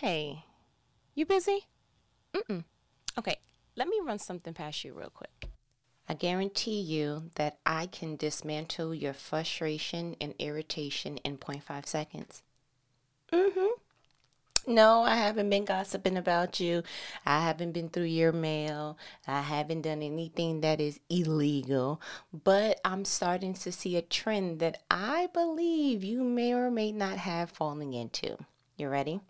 Hey, you busy? Mm-mm. Okay, let me run something past you real quick. I guarantee you that I can dismantle your frustration and irritation in 0.5 seconds. Mm-hmm. No, I haven't been gossiping about you. I haven't been through your mail. I haven't done anything that is illegal. But I'm starting to see a trend that I believe you may or may not have fallen into. You ready?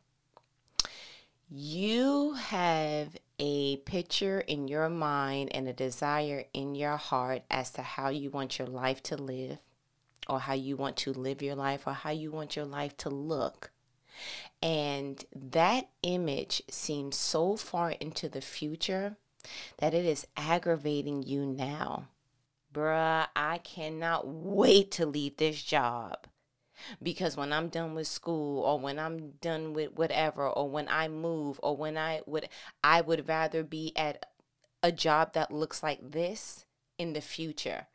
You have a picture in your mind and a desire in your heart as to how you want your life to live, or how you want to live your life, or how you want your life to look. And that image seems so far into the future that it is aggravating you now. Bruh, I cannot wait to leave this job. Because when I'm done with school or when I'm done with whatever or when I move or when I would I would rather be at a job that looks like this in the future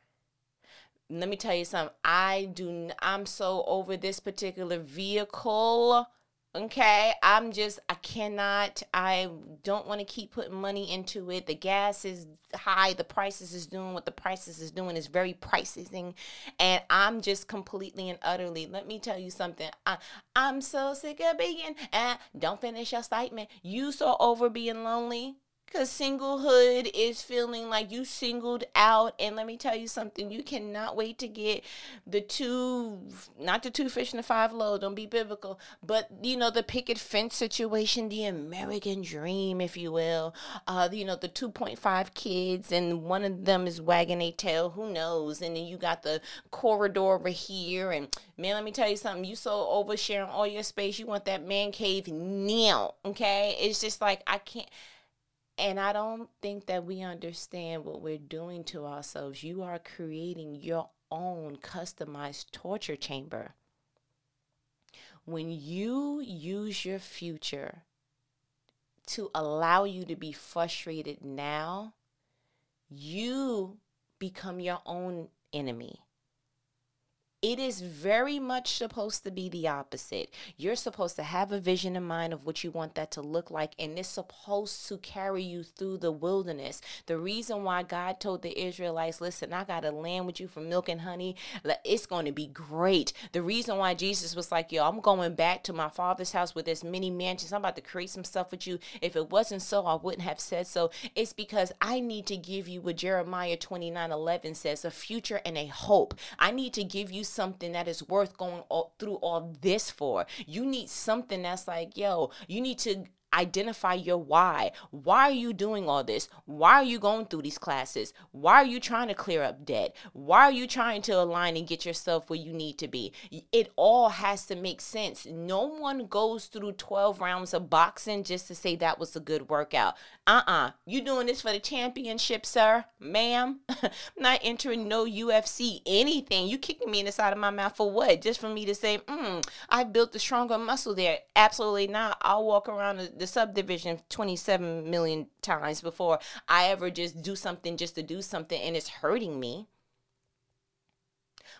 let me tell you something. I do. I'm so over this particular vehicle. Okay, I'm just, I cannot, I don't want to keep putting money into it. The gas is high, the prices is doing what the prices is doing is very pricing. And I'm just completely and utterly, let me tell you something. I, I'm so sick of being, uh, don't finish your statement. You so over being lonely. Because singlehood is feeling like you singled out. And let me tell you something, you cannot wait to get the two, not the two fish and the five loaves, don't be biblical, but you know, the picket fence situation, the American dream, if you will. Uh, you know, the 2.5 kids, and one of them is wagging a tail, who knows? And then you got the corridor over here. And man, let me tell you something, you so oversharing all your space, you want that man cave now, okay? It's just like, I can't. And I don't think that we understand what we're doing to ourselves. You are creating your own customized torture chamber. When you use your future to allow you to be frustrated now, you become your own enemy it is very much supposed to be the opposite. You're supposed to have a vision in mind of what you want that to look like, and it's supposed to carry you through the wilderness. The reason why God told the Israelites, Listen, I got a land with you for milk and honey, it's going to be great. The reason why Jesus was like, Yo, I'm going back to my father's house with as many mansions. I'm about to create some stuff with you. If it wasn't so, I wouldn't have said so. It's because I need to give you what Jeremiah 29 11 says a future and a hope. I need to give you something that is worth going all, through all this for. You need something that's like, yo, you need to identify your why. Why are you doing all this? Why are you going through these classes? Why are you trying to clear up debt? Why are you trying to align and get yourself where you need to be? It all has to make sense. No one goes through 12 rounds of boxing just to say that was a good workout. Uh-uh. You doing this for the championship, sir? Ma'am? I'm not entering no UFC anything. You kicking me in the side of my mouth for what? Just for me to say, mm, I built a stronger muscle there. Absolutely not. I'll walk around the the subdivision 27 million times before I ever just do something just to do something and it's hurting me.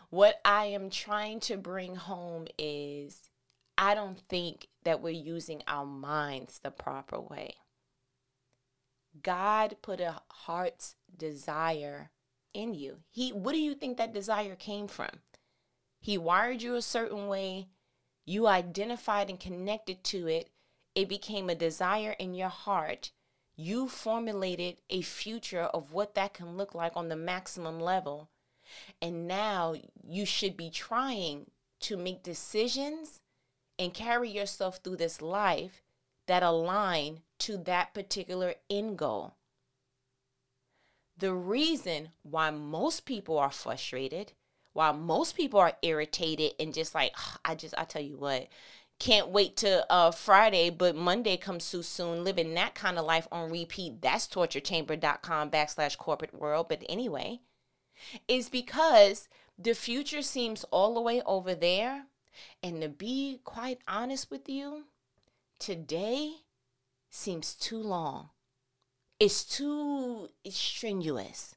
What I am trying to bring home is I don't think that we're using our minds the proper way. God put a heart's desire in you. He what do you think that desire came from? He wired you a certain way. You identified and connected to it it became a desire in your heart. You formulated a future of what that can look like on the maximum level. And now you should be trying to make decisions and carry yourself through this life that align to that particular end goal. The reason why most people are frustrated, why most people are irritated and just like, I just, I tell you what, can't wait to uh, Friday, but Monday comes too soon. Living that kind of life on repeat. That's torturechamber.com backslash corporate world. But anyway, is because the future seems all the way over there. And to be quite honest with you, today seems too long. It's too strenuous.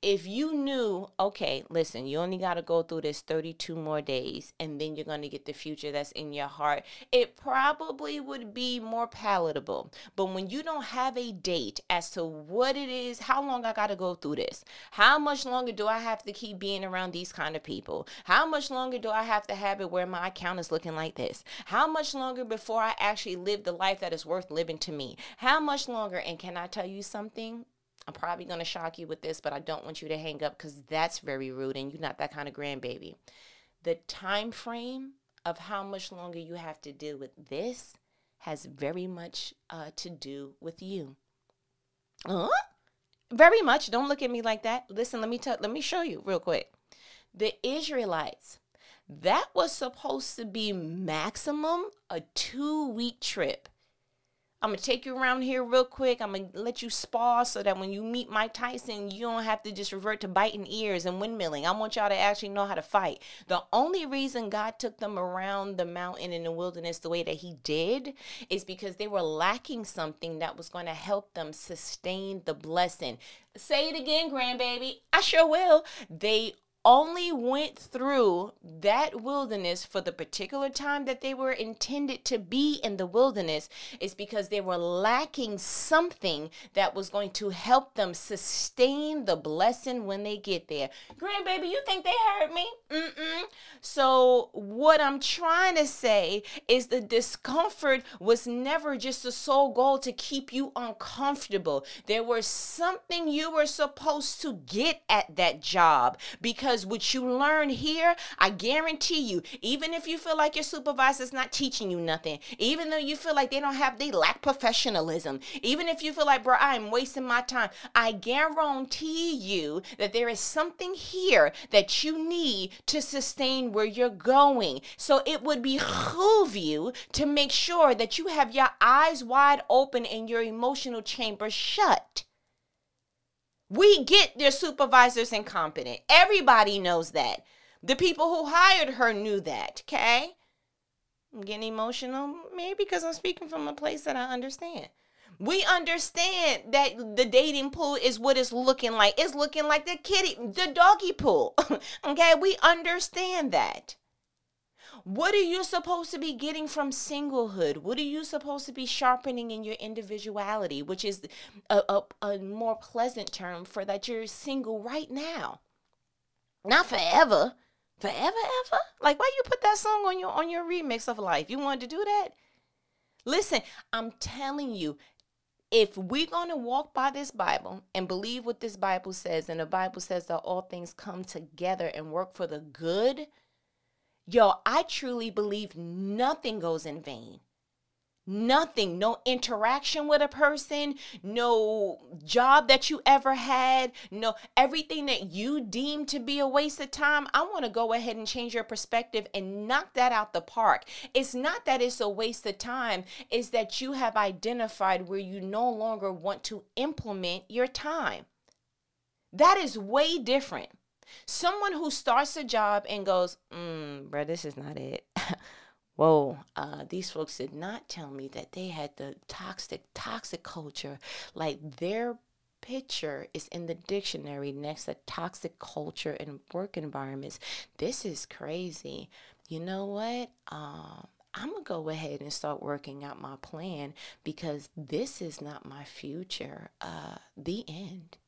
If you knew, okay, listen, you only got to go through this 32 more days and then you're going to get the future that's in your heart, it probably would be more palatable. But when you don't have a date as to what it is, how long I got to go through this, how much longer do I have to keep being around these kind of people, how much longer do I have to have it where my account is looking like this, how much longer before I actually live the life that is worth living to me, how much longer, and can I tell you something? I'm probably going to shock you with this, but I don't want you to hang up because that's very rude and you're not that kind of grandbaby. The time frame of how much longer you have to deal with this has very much uh, to do with you. Huh? Very much. Don't look at me like that. Listen, let me tell let me show you real quick. The Israelites, that was supposed to be maximum a 2-week trip. I'm gonna take you around here real quick. I'm gonna let you spar so that when you meet Mike Tyson, you don't have to just revert to biting ears and windmilling. I want y'all to actually know how to fight. The only reason God took them around the mountain in the wilderness the way that He did is because they were lacking something that was going to help them sustain the blessing. Say it again, grandbaby. I sure will. They only went through that wilderness for the particular time that they were intended to be in the wilderness is because they were lacking something that was going to help them sustain the blessing when they get there. Grandbaby, you think they heard me? Mm-mm. So what I'm trying to say is the discomfort was never just the sole goal to keep you uncomfortable. There was something you were supposed to get at that job because because what you learn here, I guarantee you, even if you feel like your supervisor's not teaching you nothing, even though you feel like they don't have, they lack professionalism, even if you feel like, bro, I'm wasting my time, I guarantee you that there is something here that you need to sustain where you're going. So it would behoove you to make sure that you have your eyes wide open and your emotional chamber shut. We get their supervisors incompetent. Everybody knows that. The people who hired her knew that, okay? I'm getting emotional, maybe because I'm speaking from a place that I understand. We understand that the dating pool is what it's looking like. It's looking like the kitty, the doggy pool. okay, we understand that. What are you supposed to be getting from singlehood? What are you supposed to be sharpening in your individuality, which is a, a, a more pleasant term for that you're single right now? Not forever. Forever ever? Like why you put that song on your on your remix of life? You wanted to do that? Listen, I'm telling you, if we're going to walk by this Bible and believe what this Bible says, and the Bible says that all things come together and work for the good Yo, I truly believe nothing goes in vain. Nothing, no interaction with a person, no job that you ever had, no everything that you deem to be a waste of time. I want to go ahead and change your perspective and knock that out the park. It's not that it's a waste of time, it's that you have identified where you no longer want to implement your time. That is way different. Someone who starts a job and goes, mm, bro, this is not it. Whoa, uh, these folks did not tell me that they had the toxic, toxic culture. Like their picture is in the dictionary next to toxic culture and work environments. This is crazy. You know what? Um, I'm going to go ahead and start working out my plan because this is not my future. Uh, the end.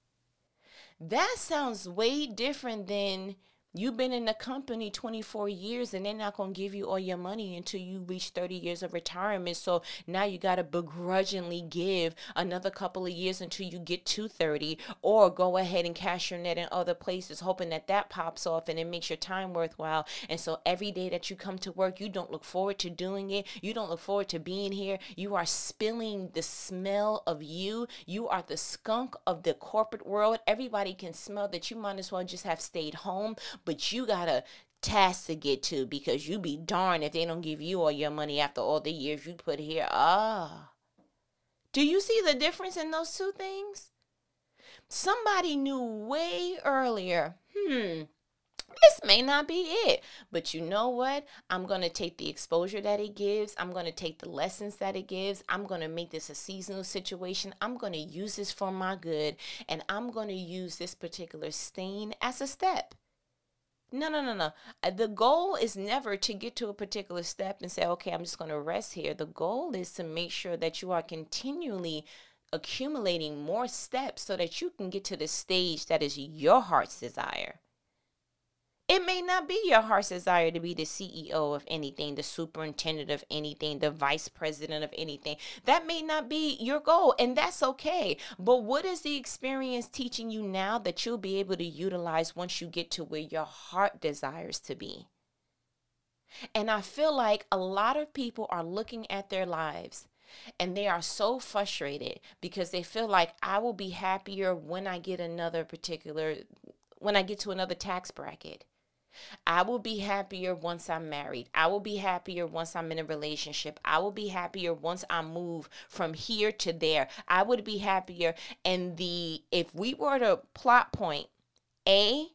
That sounds way different than You've been in the company 24 years and they're not going to give you all your money until you reach 30 years of retirement. So now you got to begrudgingly give another couple of years until you get to 30 or go ahead and cash your net in other places, hoping that that pops off and it makes your time worthwhile. And so every day that you come to work, you don't look forward to doing it. You don't look forward to being here. You are spilling the smell of you. You are the skunk of the corporate world. Everybody can smell that you might as well just have stayed home but you got a task to get to because you be darned if they don't give you all your money after all the years you put here. Ah. Do you see the difference in those two things? Somebody knew way earlier, hmm, this may not be it. But you know what? I'm going to take the exposure that it gives. I'm going to take the lessons that it gives. I'm going to make this a seasonal situation. I'm going to use this for my good. And I'm going to use this particular stain as a step. No, no, no, no. Uh, the goal is never to get to a particular step and say, okay, I'm just going to rest here. The goal is to make sure that you are continually accumulating more steps so that you can get to the stage that is your heart's desire. It may not be your heart's desire to be the CEO of anything, the superintendent of anything, the vice president of anything. That may not be your goal, and that's okay. But what is the experience teaching you now that you'll be able to utilize once you get to where your heart desires to be? And I feel like a lot of people are looking at their lives and they are so frustrated because they feel like I will be happier when I get another particular when I get to another tax bracket. I will be happier once I'm married. I will be happier once I'm in a relationship. I will be happier once I move from here to there. I would be happier. And the if we were to plot point A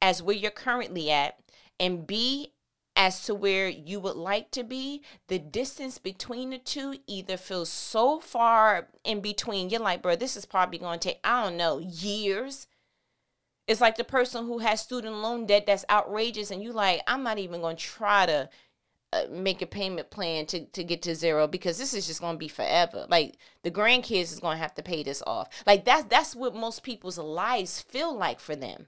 as where you're currently at and B as to where you would like to be, the distance between the two either feels so far in between. You're like, bro, this is probably going to take, I don't know, years it's like the person who has student loan debt that's outrageous, and you like, I'm not even going to try to uh, make a payment plan to, to get to zero because this is just going to be forever. Like the grandkids is going to have to pay this off. Like that's that's what most people's lives feel like for them.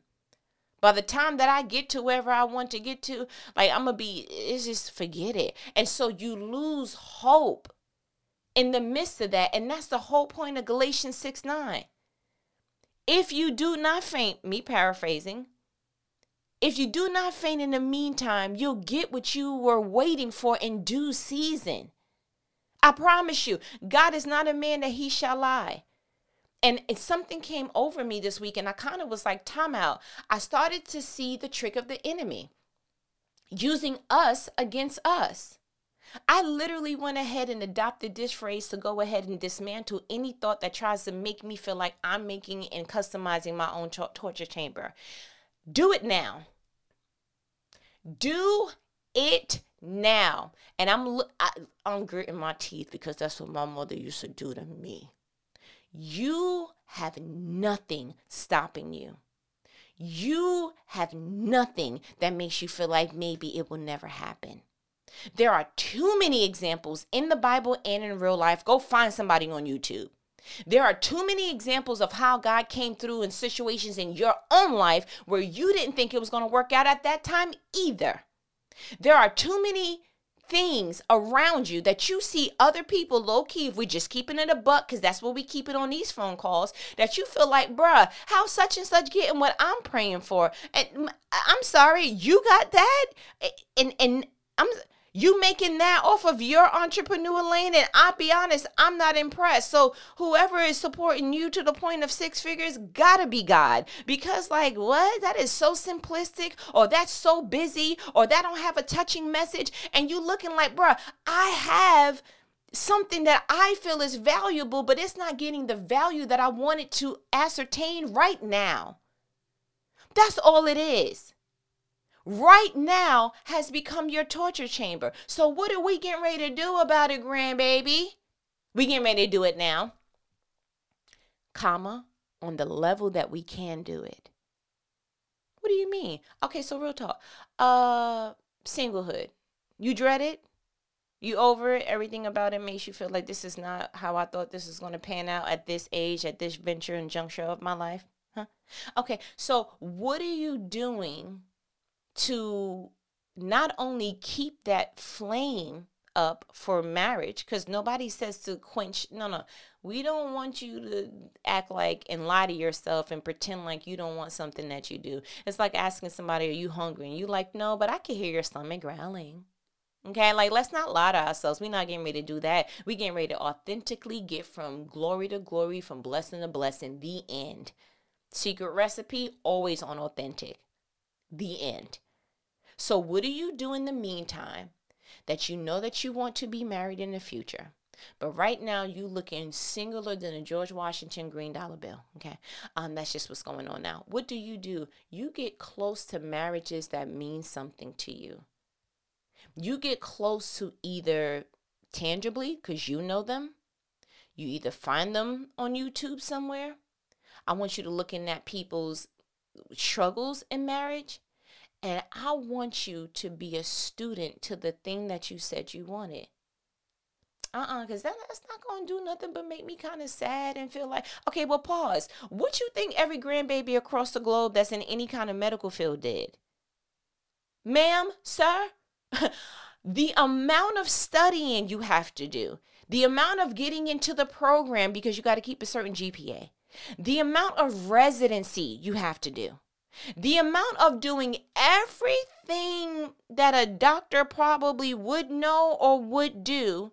By the time that I get to wherever I want to get to, like I'm gonna be, it's just forget it. And so you lose hope in the midst of that, and that's the whole point of Galatians six nine. If you do not faint, me paraphrasing, if you do not faint in the meantime, you'll get what you were waiting for in due season. I promise you, God is not a man that he shall lie. And something came over me this week, and I kind of was like, time out. I started to see the trick of the enemy using us against us. I literally went ahead and adopted this phrase to go ahead and dismantle any thought that tries to make me feel like I'm making and customizing my own to- torture chamber. Do it now. Do it now. And I'm I, I'm gritting my teeth because that's what my mother used to do to me. You have nothing stopping you. You have nothing that makes you feel like maybe it will never happen. There are too many examples in the Bible and in real life. Go find somebody on YouTube. There are too many examples of how God came through in situations in your own life where you didn't think it was going to work out at that time either. There are too many things around you that you see other people low key, if we just keeping it a buck, because that's what we keep it on these phone calls, that you feel like, bruh, how such and such getting what I'm praying for? And mm, I'm sorry, you got that? And and I'm you making that off of your entrepreneur lane, and I'll be honest, I'm not impressed. So whoever is supporting you to the point of six figures gotta be God. Because like what? That is so simplistic, or that's so busy, or that don't have a touching message, and you looking like, bruh, I have something that I feel is valuable, but it's not getting the value that I wanted to ascertain right now. That's all it is right now has become your torture chamber. So what are we getting ready to do about it, grandbaby? We getting ready to do it now. Comma, on the level that we can do it. What do you mean? Okay, so real talk. Uh singlehood. You dread it? You over it? Everything about it makes you feel like this is not how I thought this is going to pan out at this age, at this venture and juncture of my life? Huh? Okay, so what are you doing to not only keep that flame up for marriage because nobody says to quench no no. We don't want you to act like and lie to yourself and pretend like you don't want something that you do. It's like asking somebody are you hungry? And you like no but i can hear your stomach growling. Okay? Like let's not lie to ourselves. We're not getting ready to do that. We're getting ready to authentically get from glory to glory from blessing to blessing. The end. Secret recipe always on authentic. The end so, what do you do in the meantime that you know that you want to be married in the future? But right now, you looking singular than a George Washington green dollar bill. Okay, um, that's just what's going on now. What do you do? You get close to marriages that mean something to you. You get close to either tangibly because you know them. You either find them on YouTube somewhere. I want you to look in at people's struggles in marriage. And I want you to be a student to the thing that you said you wanted. Uh-uh because that, that's not gonna do nothing but make me kind of sad and feel like okay well pause. What you think every grandbaby across the globe that's in any kind of medical field did? Ma'am sir the amount of studying you have to do the amount of getting into the program because you got to keep a certain gpa the amount of residency you have to do the amount of doing everything that a doctor probably would know or would do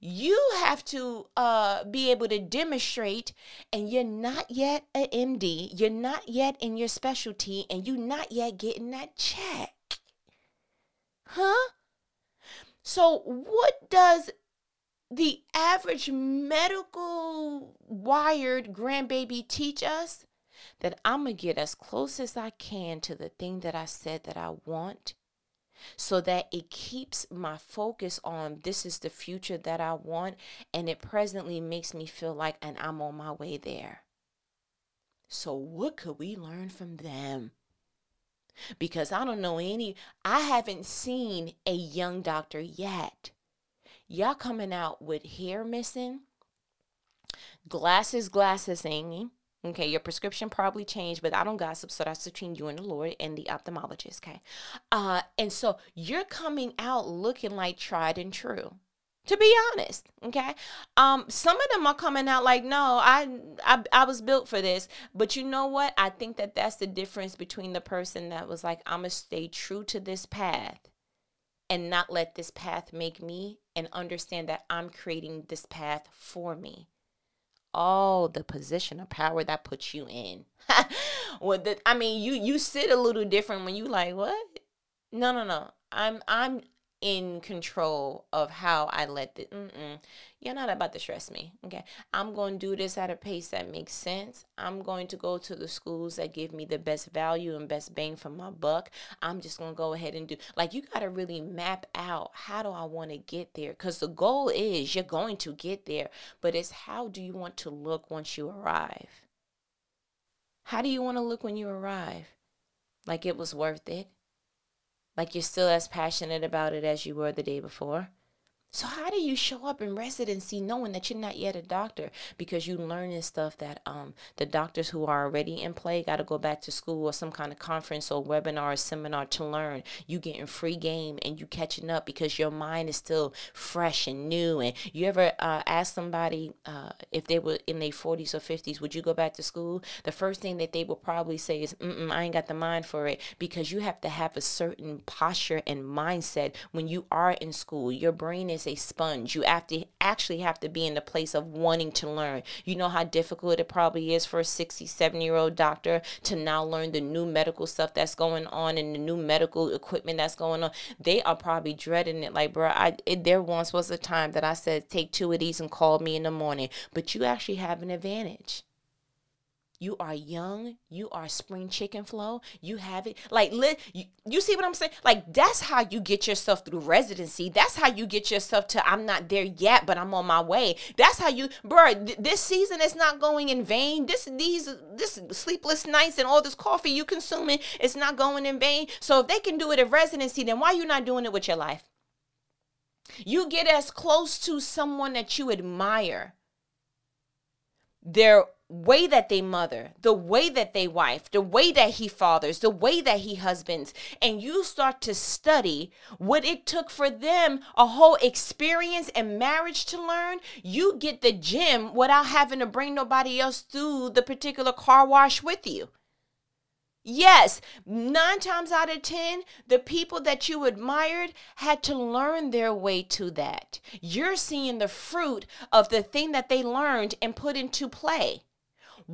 you have to uh, be able to demonstrate and you're not yet an md you're not yet in your specialty and you're not yet getting that check. Huh? So what does the average medical wired grandbaby teach us that i'm gonna get as close as i can to the thing that i said that i want so that it keeps my focus on this is the future that I want and it presently makes me feel like and I'm on my way there. So what could we learn from them? Because I don't know any I haven't seen a young doctor yet. Y'all coming out with hair missing, glasses, glasses hanging, Okay, your prescription probably changed, but I don't gossip, so that's between you and the Lord and the ophthalmologist. Okay, uh, and so you're coming out looking like tried and true. To be honest, okay, um, some of them are coming out like, no, I, I, I was built for this. But you know what? I think that that's the difference between the person that was like, I'm gonna stay true to this path, and not let this path make me, and understand that I'm creating this path for me all the position of power that puts you in. well, the, I mean, you you sit a little different when you like what? No, no, no. I'm I'm in control of how I let the. Mm-mm. You're not about to stress me. Okay. I'm going to do this at a pace that makes sense. I'm going to go to the schools that give me the best value and best bang for my buck. I'm just going to go ahead and do. Like, you got to really map out how do I want to get there? Because the goal is you're going to get there, but it's how do you want to look once you arrive? How do you want to look when you arrive? Like it was worth it? Like you're still as passionate about it as you were the day before? So how do you show up in residency knowing that you're not yet a doctor because you learning stuff that um the doctors who are already in play got to go back to school or some kind of conference or webinar or seminar to learn. You getting free game and you catching up because your mind is still fresh and new. And you ever uh, ask somebody uh, if they were in their 40s or 50s, would you go back to school? The first thing that they will probably say is, Mm-mm, I ain't got the mind for it because you have to have a certain posture and mindset when you are in school. Your brain is a sponge. You have to actually have to be in the place of wanting to learn. You know how difficult it probably is for a 67 year old doctor to now learn the new medical stuff that's going on and the new medical equipment that's going on. They are probably dreading it. Like, bro, I it, there once was a time that I said, take two of these and call me in the morning. But you actually have an advantage you are young. You are spring chicken flow. You have it. Like, li- you, you see what I'm saying? Like, that's how you get yourself through residency. That's how you get yourself to, I'm not there yet, but I'm on my way. That's how you, bro, th- this season is not going in vain. This, these, this sleepless nights and all this coffee you consuming is not going in vain. So if they can do it at residency, then why are you not doing it with your life? You get as close to someone that you admire. Their way that they mother, the way that they wife, the way that he fathers, the way that he husbands, and you start to study what it took for them a whole experience and marriage to learn, you get the gym without having to bring nobody else through the particular car wash with you. Yes, nine times out of ten, the people that you admired had to learn their way to that. You're seeing the fruit of the thing that they learned and put into play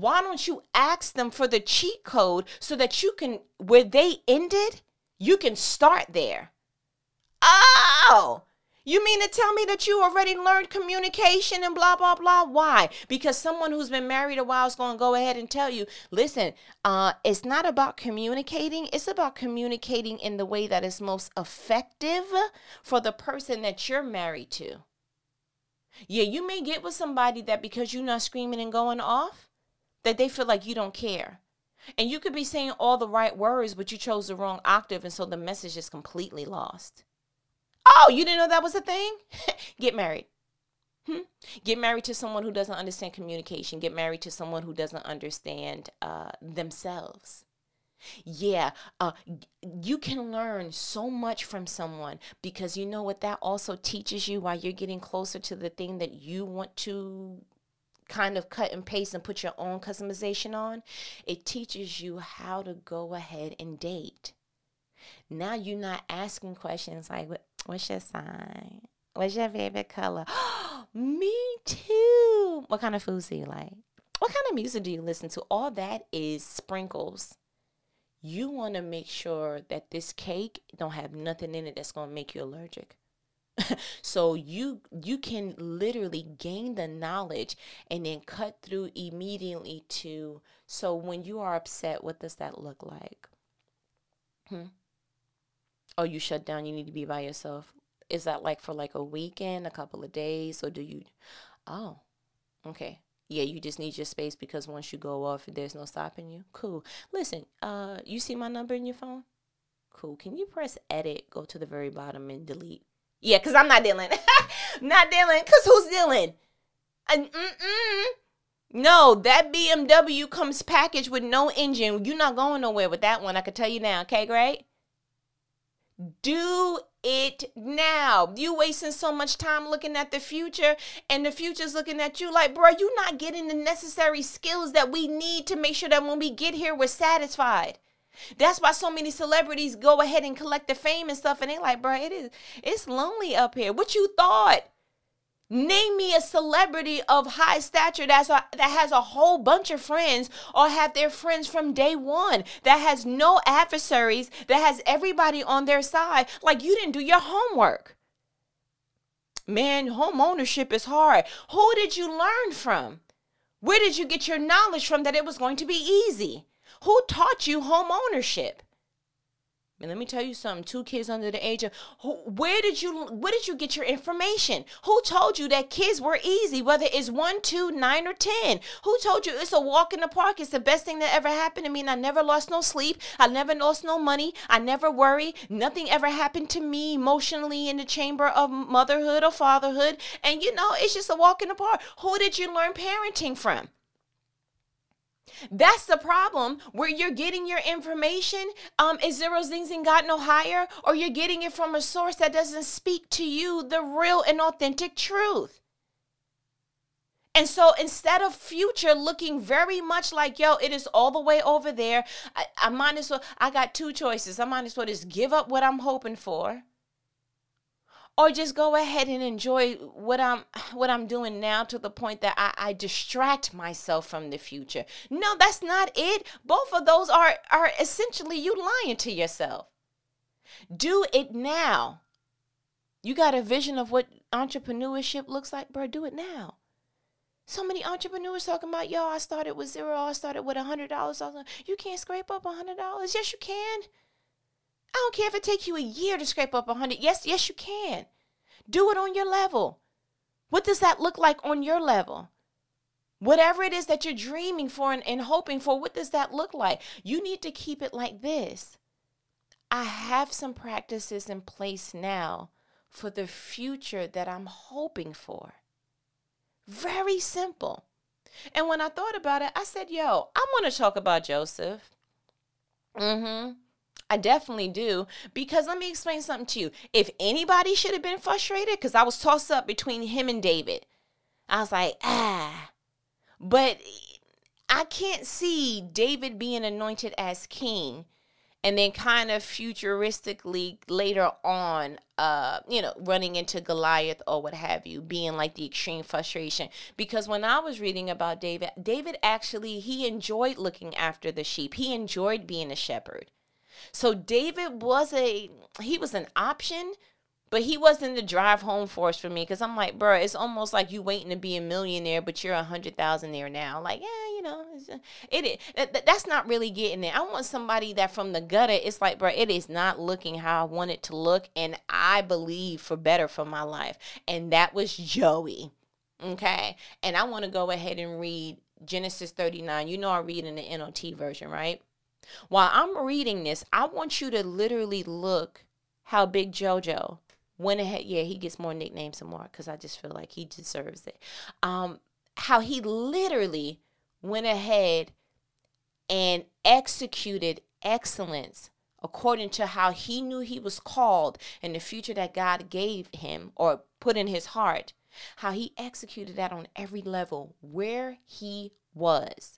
why don't you ask them for the cheat code so that you can, where they ended, you can start there? Oh, You mean to tell me that you already learned communication and blah blah blah? Why? Because someone who's been married a while is going to go ahead and tell you, listen, uh, it's not about communicating. It's about communicating in the way that is most effective for the person that you're married to. Yeah, you may get with somebody that because you're not screaming and going off, that they feel like you don't care. And you could be saying all the right words, but you chose the wrong octave, and so the message is completely lost. Oh, you didn't know that was a thing? Get married. Hmm? Get married to someone who doesn't understand communication. Get married to someone who doesn't understand uh, themselves. Yeah, uh, you can learn so much from someone because you know what that also teaches you while you're getting closer to the thing that you want to kind of cut and paste and put your own customization on. It teaches you how to go ahead and date. Now you're not asking questions like, What's your sign? What's your favorite color? Me too. What kind of foods do you like? What kind of music do you listen to? All that is sprinkles. You want to make sure that this cake don't have nothing in it that's going to make you allergic. so you you can literally gain the knowledge and then cut through immediately to so when you are upset what does that look like hmm oh, you shut down, you need to be by yourself. Is that like for like a weekend, a couple of days, or do you? Oh, okay. Yeah, you just need your space because once you go off, there's no stopping you. Cool. Listen, uh, you see my number in your phone? Cool. Can you press edit, go to the very bottom, and delete? Yeah, because I'm not dealing. not dealing. Because who's dealing? mm-mm. No, that BMW comes packaged with no engine. You're not going nowhere with that one. I can tell you now. Okay, great? Do it now. You wasting so much time looking at the future and the future's looking at you like, bro, you're not getting the necessary skills that we need to make sure that when we get here, we're satisfied. That's why so many celebrities go ahead and collect the fame and stuff, and they like, bro, it is it's lonely up here. What you thought? Name me a celebrity of high stature that's a, that has a whole bunch of friends or have their friends from day one that has no adversaries, that has everybody on their side. Like you didn't do your homework. Man, home ownership is hard. Who did you learn from? Where did you get your knowledge from that it was going to be easy? Who taught you home ownership? And let me tell you something, two kids under the age of where did you where did you get your information? Who told you that kids were easy, whether it's one, two, nine, or ten? Who told you it's a walk in the park? It's the best thing that ever happened to me. And I never lost no sleep. I never lost no money. I never worry. Nothing ever happened to me emotionally in the chamber of motherhood or fatherhood. And you know, it's just a walk in the park. Who did you learn parenting from? That's the problem where you're getting your information. Um, is zero things and got no higher, or you're getting it from a source that doesn't speak to you the real and authentic truth. And so instead of future looking very much like, yo, it is all the way over there, I, I might as well, I got two choices. I might as well just give up what I'm hoping for or just go ahead and enjoy what I'm what I'm doing now to the point that I, I distract myself from the future. No, that's not it. Both of those are are essentially you lying to yourself. Do it now. You got a vision of what entrepreneurship looks like, bro. Do it now. So many entrepreneurs talking about, yo, I started with zero, I started with a hundred dollars. You can't scrape up a hundred dollars. Yes, you can. I don't care if it takes you a year to scrape up a hundred. Yes, yes, you can. Do it on your level. What does that look like on your level? Whatever it is that you're dreaming for and, and hoping for, what does that look like? You need to keep it like this. I have some practices in place now for the future that I'm hoping for. Very simple. And when I thought about it, I said, yo, I want to talk about Joseph. Mm-hmm. I definitely do. Because let me explain something to you. If anybody should have been frustrated, because I was tossed up between him and David, I was like, ah. But I can't see David being anointed as king and then kind of futuristically later on uh you know running into goliath or what have you being like the extreme frustration because when i was reading about david david actually he enjoyed looking after the sheep he enjoyed being a shepherd so David was a he was an option, But he wasn't the drive home force for me because I'm like, bro, it's almost like you waiting to be a millionaire, but you're a hundred thousand there now. Like, yeah, you know, uh, it is. That, that's not really getting it. I want somebody that from the gutter, it's like, bro, it is not looking how I want it to look, and I believe for better for my life, and that was Joey. Okay, and I want to go ahead and read Genesis 39. You know, I read in the NLT version, right? While I'm reading this, I want you to literally look how big JoJo went ahead. Yeah, he gets more nicknames and more because I just feel like he deserves it. Um, how he literally went ahead and executed excellence according to how he knew he was called and the future that God gave him or put in his heart. How he executed that on every level where he was.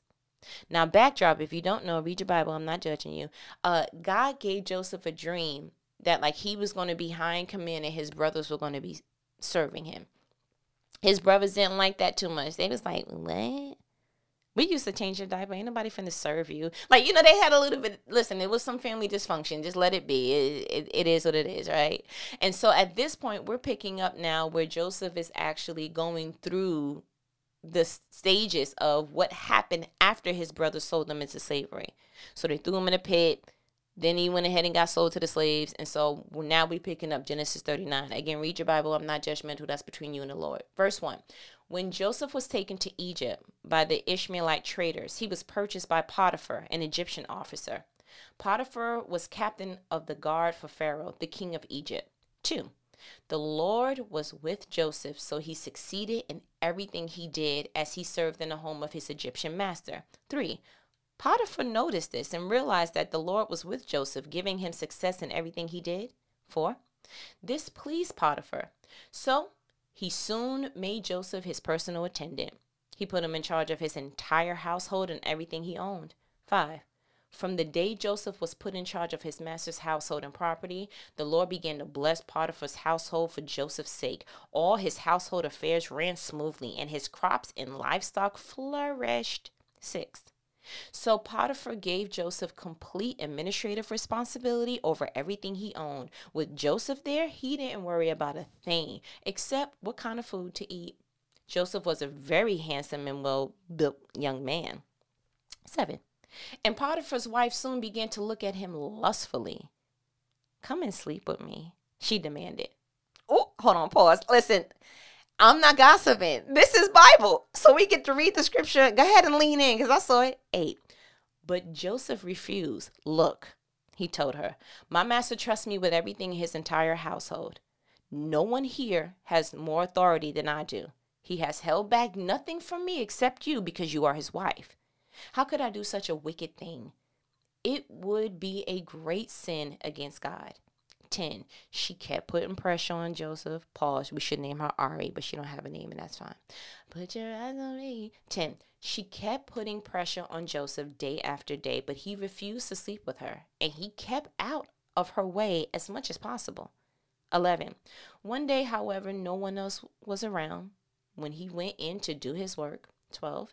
Now, backdrop, if you don't know, read your Bible. I'm not judging you. Uh, God gave Joseph a dream that like he was going to be high in command and his brothers were going to be serving him. His brothers didn't like that too much. They was like, "What? We used to change your diaper. Ain't nobody finna serve you." Like you know, they had a little bit. Listen, it was some family dysfunction. Just let it be. It, it, it is what it is, right? And so at this point, we're picking up now where Joseph is actually going through the stages of what happened after his brothers sold them into slavery. So they threw him in a pit then he went ahead and got sold to the slaves. And so now we're picking up Genesis 39. Again, read your Bible. I'm not judgmental. That's between you and the Lord. Verse 1. When Joseph was taken to Egypt by the Ishmaelite traders, he was purchased by Potiphar, an Egyptian officer. Potiphar was captain of the guard for Pharaoh, the king of Egypt. 2. The Lord was with Joseph, so he succeeded in everything he did as he served in the home of his Egyptian master. 3. Potiphar noticed this and realized that the Lord was with Joseph, giving him success in everything he did. 4. This pleased Potiphar. So he soon made Joseph his personal attendant. He put him in charge of his entire household and everything he owned. 5. From the day Joseph was put in charge of his master's household and property, the Lord began to bless Potiphar's household for Joseph's sake. All his household affairs ran smoothly, and his crops and livestock flourished. 6. So Potiphar gave Joseph complete administrative responsibility over everything he owned. With Joseph there, he didn't worry about a thing except what kind of food to eat. Joseph was a very handsome and well built young man. 7. And Potiphar's wife soon began to look at him lustfully. Come and sleep with me, she demanded. Oh, hold on, pause. Listen, I'm not gossiping. This is Bible. So we get to read the scripture. Go ahead and lean in because I saw it. Eight. But Joseph refused. Look, he told her, my master trusts me with everything in his entire household. No one here has more authority than I do. He has held back nothing from me except you because you are his wife. How could I do such a wicked thing? It would be a great sin against God. 10. She kept putting pressure on Joseph. Pause. We should name her Ari, but she don't have a name, and that's fine. Put your eyes on me. 10. She kept putting pressure on Joseph day after day, but he refused to sleep with her, and he kept out of her way as much as possible. 11. One day, however, no one else was around when he went in to do his work. 12.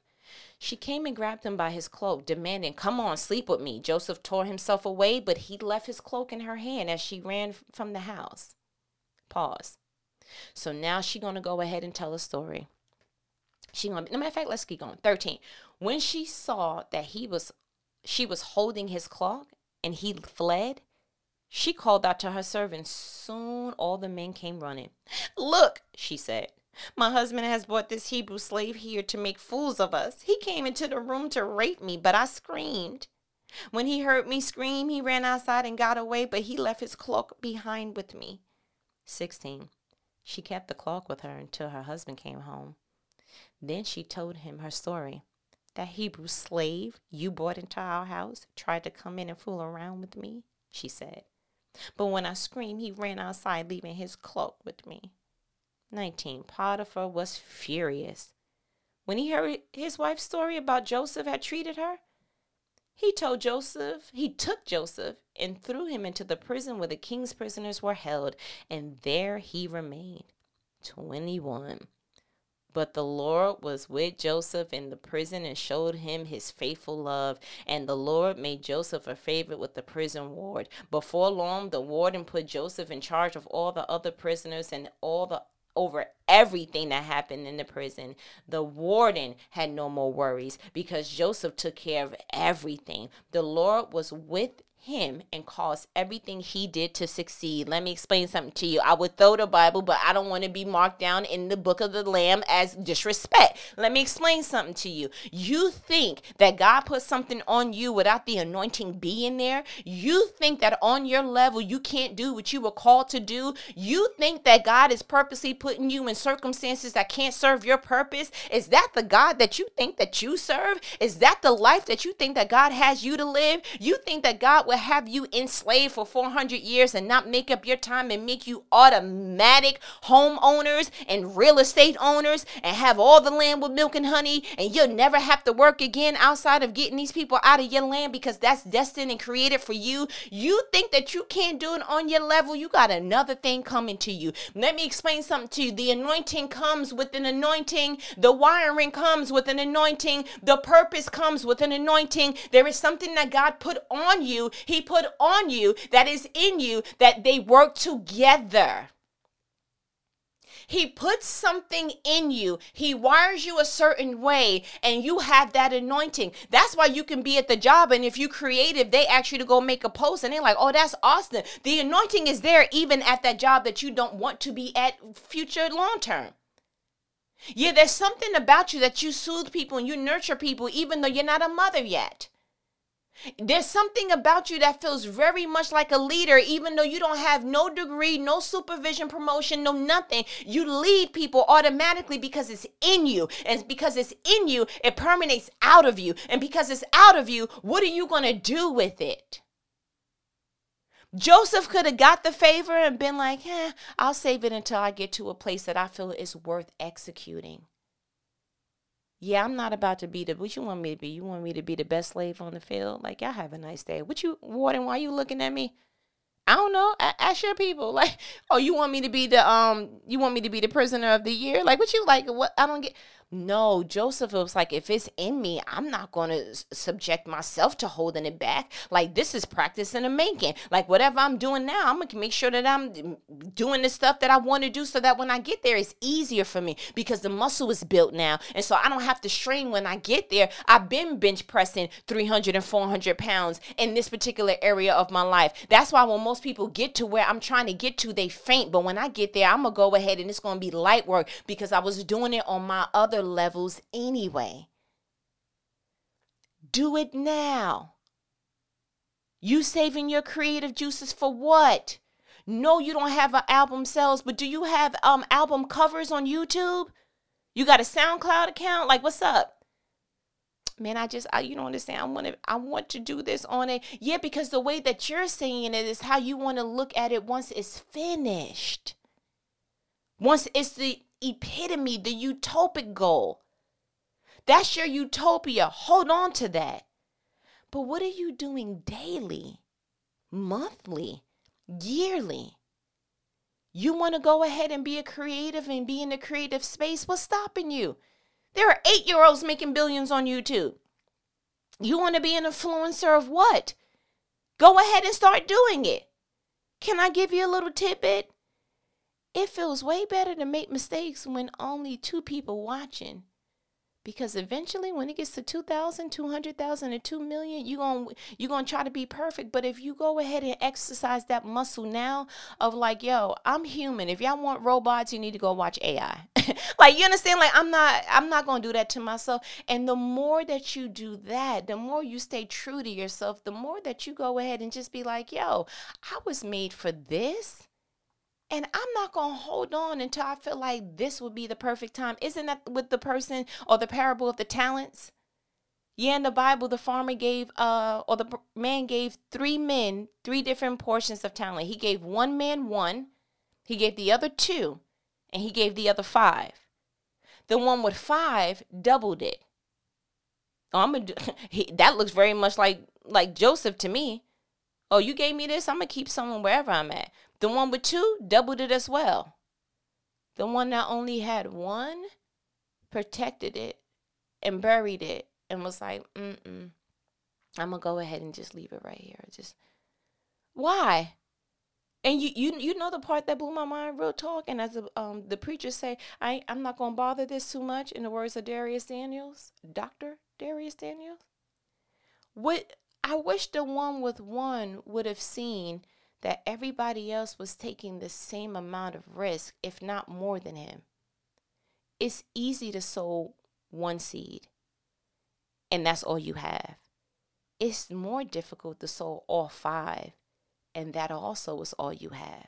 She came and grabbed him by his cloak, demanding, Come on, sleep with me. Joseph tore himself away, but he left his cloak in her hand as she ran from the house. Pause. So now she's gonna go ahead and tell a story. She gonna no matter of fact, let's keep going. 13. When she saw that he was she was holding his cloak and he fled, she called out to her servants. Soon all the men came running. Look, she said. My husband has brought this Hebrew slave here to make fools of us. He came into the room to rape me, but I screamed. When he heard me scream, he ran outside and got away, but he left his cloak behind with me. 16. She kept the cloak with her until her husband came home. Then she told him her story. That Hebrew slave you brought into our house tried to come in and fool around with me, she said. But when I screamed, he ran outside, leaving his cloak with me. 19. Potiphar was furious. When he heard his wife's story about Joseph had treated her, he told Joseph, he took Joseph and threw him into the prison where the king's prisoners were held, and there he remained. 21. But the Lord was with Joseph in the prison and showed him his faithful love. And the Lord made Joseph a favorite with the prison ward. Before long, the warden put Joseph in charge of all the other prisoners and all the over everything that happened in the prison. The warden had no more worries because Joseph took care of everything. The Lord was with him and cause everything he did to succeed. Let me explain something to you. I would throw the Bible, but I don't want to be marked down in the book of the Lamb as disrespect. Let me explain something to you. You think that God put something on you without the anointing being there? You think that on your level you can't do what you were called to do? You think that God is purposely putting you in circumstances that can't serve your purpose? Is that the God that you think that you serve? Is that the life that you think that God has you to live? You think that God will have you enslaved for 400 years and not make up your time and make you automatic homeowners and real estate owners and have all the land with milk and honey and you'll never have to work again outside of getting these people out of your land because that's destined and created for you. You think that you can't do it on your level, you got another thing coming to you. Let me explain something to you. The anointing comes with an anointing, the wiring comes with an anointing, the purpose comes with an anointing. There is something that God put on you he put on you, that is in you, that they work together. He puts something in you. He wires you a certain way, and you have that anointing. That's why you can be at the job, and if you're creative, they ask you to go make a post, and they're like, "Oh, that's awesome." The anointing is there even at that job that you don't want to be at future long term. Yeah, there's something about you that you soothe people and you nurture people, even though you're not a mother yet. There's something about you that feels very much like a leader, even though you don't have no degree, no supervision, promotion, no nothing. You lead people automatically because it's in you. And because it's in you, it permeates out of you. And because it's out of you, what are you going to do with it? Joseph could have got the favor and been like, eh, I'll save it until I get to a place that I feel is worth executing. Yeah, I'm not about to be the what you want me to be. You want me to be the best slave on the field? Like, y'all have a nice day. What you Warden, why you looking at me? I don't know. ask your people. Like, oh, you want me to be the um you want me to be the prisoner of the year? Like what you like what I don't get no, Joseph was like, if it's in me, I'm not going to subject myself to holding it back. Like, this is practice in the making. Like, whatever I'm doing now, I'm going to make sure that I'm mm, doing the stuff that I want to do so that when I get there, it's easier for me because the muscle is built now. And so I don't have to strain when I get there. I've been bench pressing 300 and 400 pounds in this particular area of my life. That's why when most people get to where I'm trying to get to, they faint. But when I get there, I'm going to go ahead and it's going to be light work because I was doing it on my other other levels anyway. Do it now. You saving your creative juices for what? No, you don't have an album sales, but do you have um album covers on YouTube? You got a SoundCloud account? Like what's up? Man, I just I, you don't understand. I want to I want to do this on it. Yeah, because the way that you're saying it is how you want to look at it once it's finished. Once it's the epitome, the utopic goal. That's your utopia. Hold on to that. But what are you doing daily, monthly, yearly? You want to go ahead and be a creative and be in the creative space? What's stopping you? There are eight year olds making billions on YouTube. You want to be an influencer of what? Go ahead and start doing it. Can I give you a little tidbit? It feels way better to make mistakes when only two people watching. Because eventually when it gets to 2,000, 200,000 and 2 million, you're going you're going to try to be perfect, but if you go ahead and exercise that muscle now of like, yo, I'm human. If y'all want robots, you need to go watch AI. like you understand like I'm not I'm not to do that to myself. And the more that you do that, the more you stay true to yourself, the more that you go ahead and just be like, yo, I was made for this. And I'm not going to hold on until I feel like this would be the perfect time. Isn't that with the person or the parable of the talents? Yeah, in the Bible, the farmer gave, uh, or the man gave three men three different portions of talent. He gave one man one, he gave the other two, and he gave the other five. The one with five doubled it. Oh, I'm gonna he, that looks very much like like Joseph to me. Oh, you gave me this, I'm gonna keep someone wherever I'm at. The one with two doubled it as well. The one that only had one protected it and buried it and was like, mm-mm, I'm gonna go ahead and just leave it right here. Just why? And you you you know the part that blew my mind, real talk. And as the um the preachers say, I I'm not gonna bother this too much. In the words of Dharius Daniels, Doctor Dharius Daniels. What I wish the one with one would have seen that everybody else was taking the same amount of risk, if not more than him. It's easy to sow one seed, and that's all you have. It's more difficult to sow all five, and that also is all you have.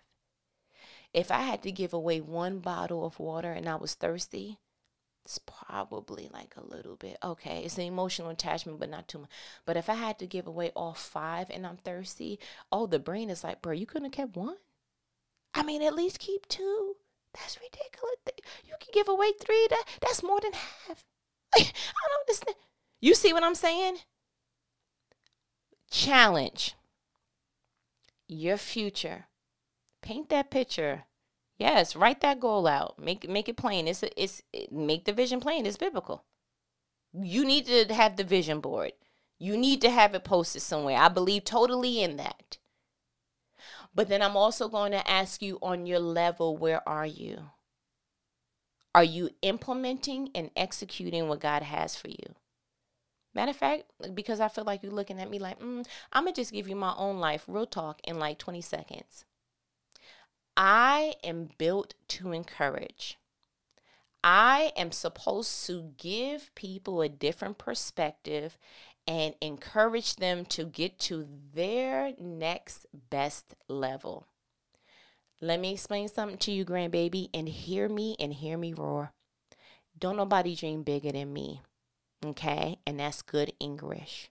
If I had to give away one bottle of water and I was thirsty, it's probably like a little bit. Okay, it's an emotional attachment, but not too much. But if I had to give away all five and I'm thirsty, oh, the brain is like, bro, you couldn't have kept one. I mean, at least keep two. That's ridiculous. You can give away three. That that's more than half. I don't understand. You see what I'm saying? Challenge your future. Paint that picture. Yes, write that goal out. Make make it plain. It's it's it, make the vision plain. It's biblical. You need to have the vision board. You need to have it posted somewhere. I believe totally in that. But then I'm also going to ask you on your level, where are you? Are you implementing and executing what God has for you? Matter of fact, because I feel like you're looking at me like, mm, I'm going to just give you my own life, real talk, in like 20 seconds. I am built to encourage. I am supposed to give people a different perspective and encourage them to get to their next best level. Let me explain something to you, grandbaby, and hear me and hear me roar. Don't nobody dream bigger than me. Okay? And that's good English.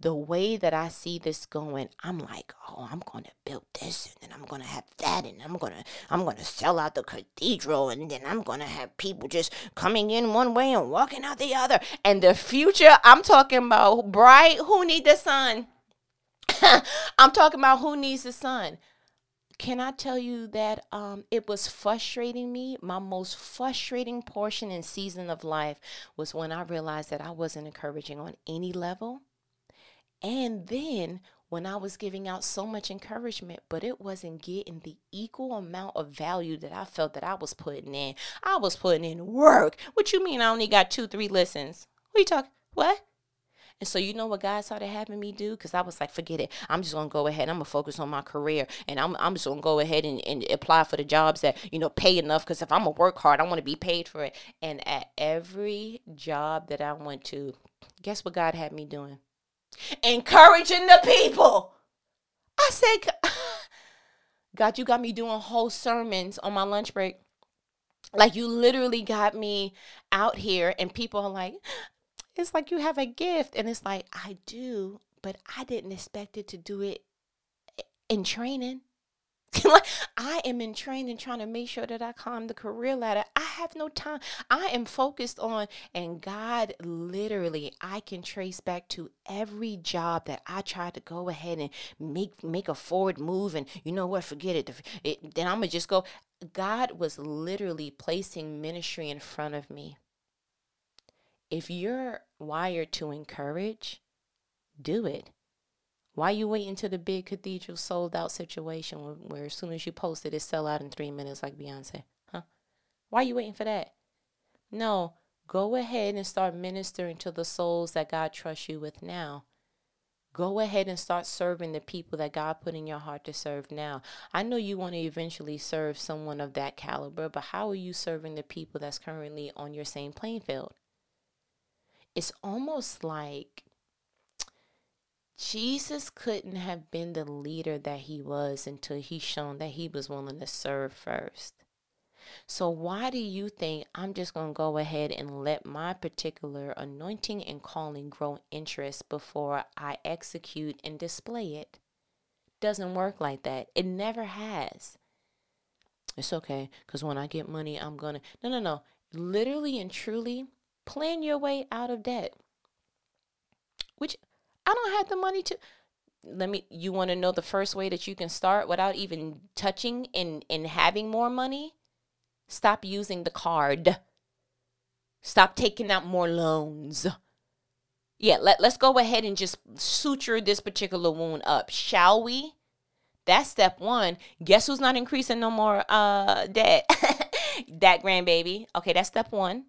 The way that I see this going, I'm like, oh, I'm gonna build this and then I'm gonna have that and I'm gonna I'm gonna sell out the cathedral and then I'm gonna have people just coming in one way and walking out the other. And the future, I'm talking about bright, who need the sun? I'm talking about who needs the sun. Can I tell you that um, it was frustrating me? My most frustrating portion and season of life was when I realized that I wasn't encouraging on any level. And then when I was giving out so much encouragement, but it wasn't getting the equal amount of value that I felt that I was putting in. I was putting in work. What you mean I only got two, three listens? What you talking? What? And so you know what God started having me do? Because I was like, forget it. I'm just gonna go ahead. And I'm gonna focus on my career, and I'm I'm just gonna go ahead and, and apply for the jobs that you know pay enough. Because if I'm gonna work hard, I want to be paid for it. And at every job that I went to, guess what God had me doing? Encouraging the people. I said, God, you got me doing whole sermons on my lunch break. Like you literally got me out here, and people are like, it's like you have a gift. And it's like, I do, but I didn't expect it to do it in training. I am in training trying to make sure that I climb the career ladder. Have no time. I am focused on, and God literally, I can trace back to every job that I tried to go ahead and make make a forward move. And you know what? Forget it. it then I'm gonna just go. God was literally placing ministry in front of me if you're wired to encourage, do it. Why you waiting until the big cathedral sold out situation where, where as soon as you post it, it sell out in three minutes like Beyonce? Why you waiting for that? No, go ahead and start ministering to the souls that God trusts you with now. Go ahead and start serving the people that God put in your heart to serve now. I know you want to eventually serve someone of that caliber, but how are you serving the people that's currently on your same playing field? it's almost like Jesus couldn't have been the leader that he was until he shown that he was willing to serve first. So why do you think I'm just going to go ahead and let my particular anointing and calling grow interest before I execute and display it? Doesn't work like that. It never has. It's okay cuz when I get money I'm going to No, no, no. Literally and truly plan your way out of debt. Which I don't have the money to let me you want to know the first way that you can start without even touching and and having more money? Stop using the card. Stop taking out more loans. Yeah, let, let's go ahead and just suture this particular wound up, shall we? That's step one. Guess who's not increasing no more uh debt? that grandbaby. Okay, that's step one.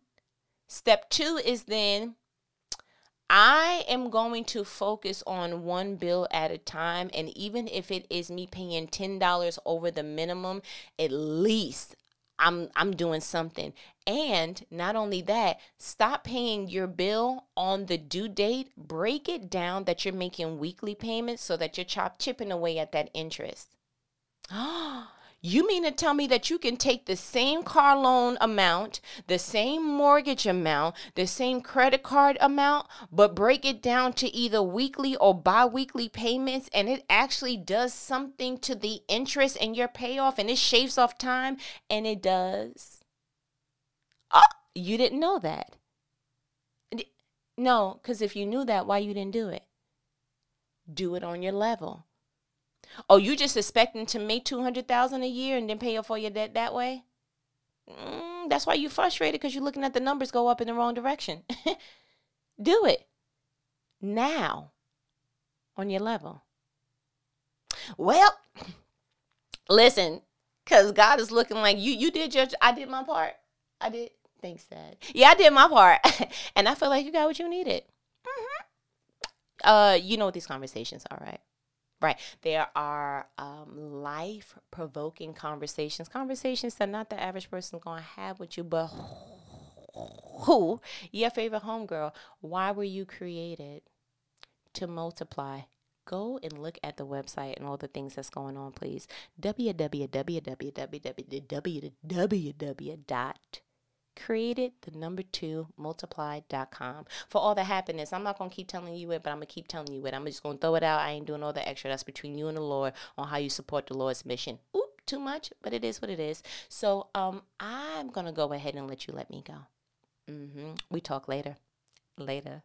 Step two is then I am going to focus on one bill at a time. And even if it is me paying $10 over the minimum, at least I'm I'm doing something. And not only that, stop paying your bill on the due date. Break it down that you're making weekly payments so that you're chop chipping away at that interest. You mean to tell me that you can take the same car loan amount, the same mortgage amount, the same credit card amount, but break it down to either weekly or bi weekly payments and it actually does something to the interest and your payoff and it shaves off time? And it does. Oh, you didn't know that. No, because if you knew that, why you didn't do it? Do it on your level. Oh, you just expecting to make two hundred thousand a year and then pay off all your debt that way? Mm, that's why you're frustrated because you're looking at the numbers go up in the wrong direction. Do it now on your level. Well, listen, because God is looking like you. You did your. I did my part. I did. Thanks, Dad. Yeah, I did my part, and I feel like you got what you needed. Mm-hmm. Uh, you know what these conversations are, right? Right. There are um, life provoking conversations, conversations that not the average person going to have with you, but who, your favorite homegirl, why were you created? To multiply. Go and look at the website and all the things that's going on, please. www created the number two multiplied.com for all the happiness. I'm not going to keep telling you it, but I'm going to keep telling you it. I'm just going to throw it out. I ain't doing all the extra. That's between you and the Lord on how you support the Lord's mission. Oop, too much, but it is what it is. So um, I'm going to go ahead and let you let me go. Mm-hmm. We talk later. Later.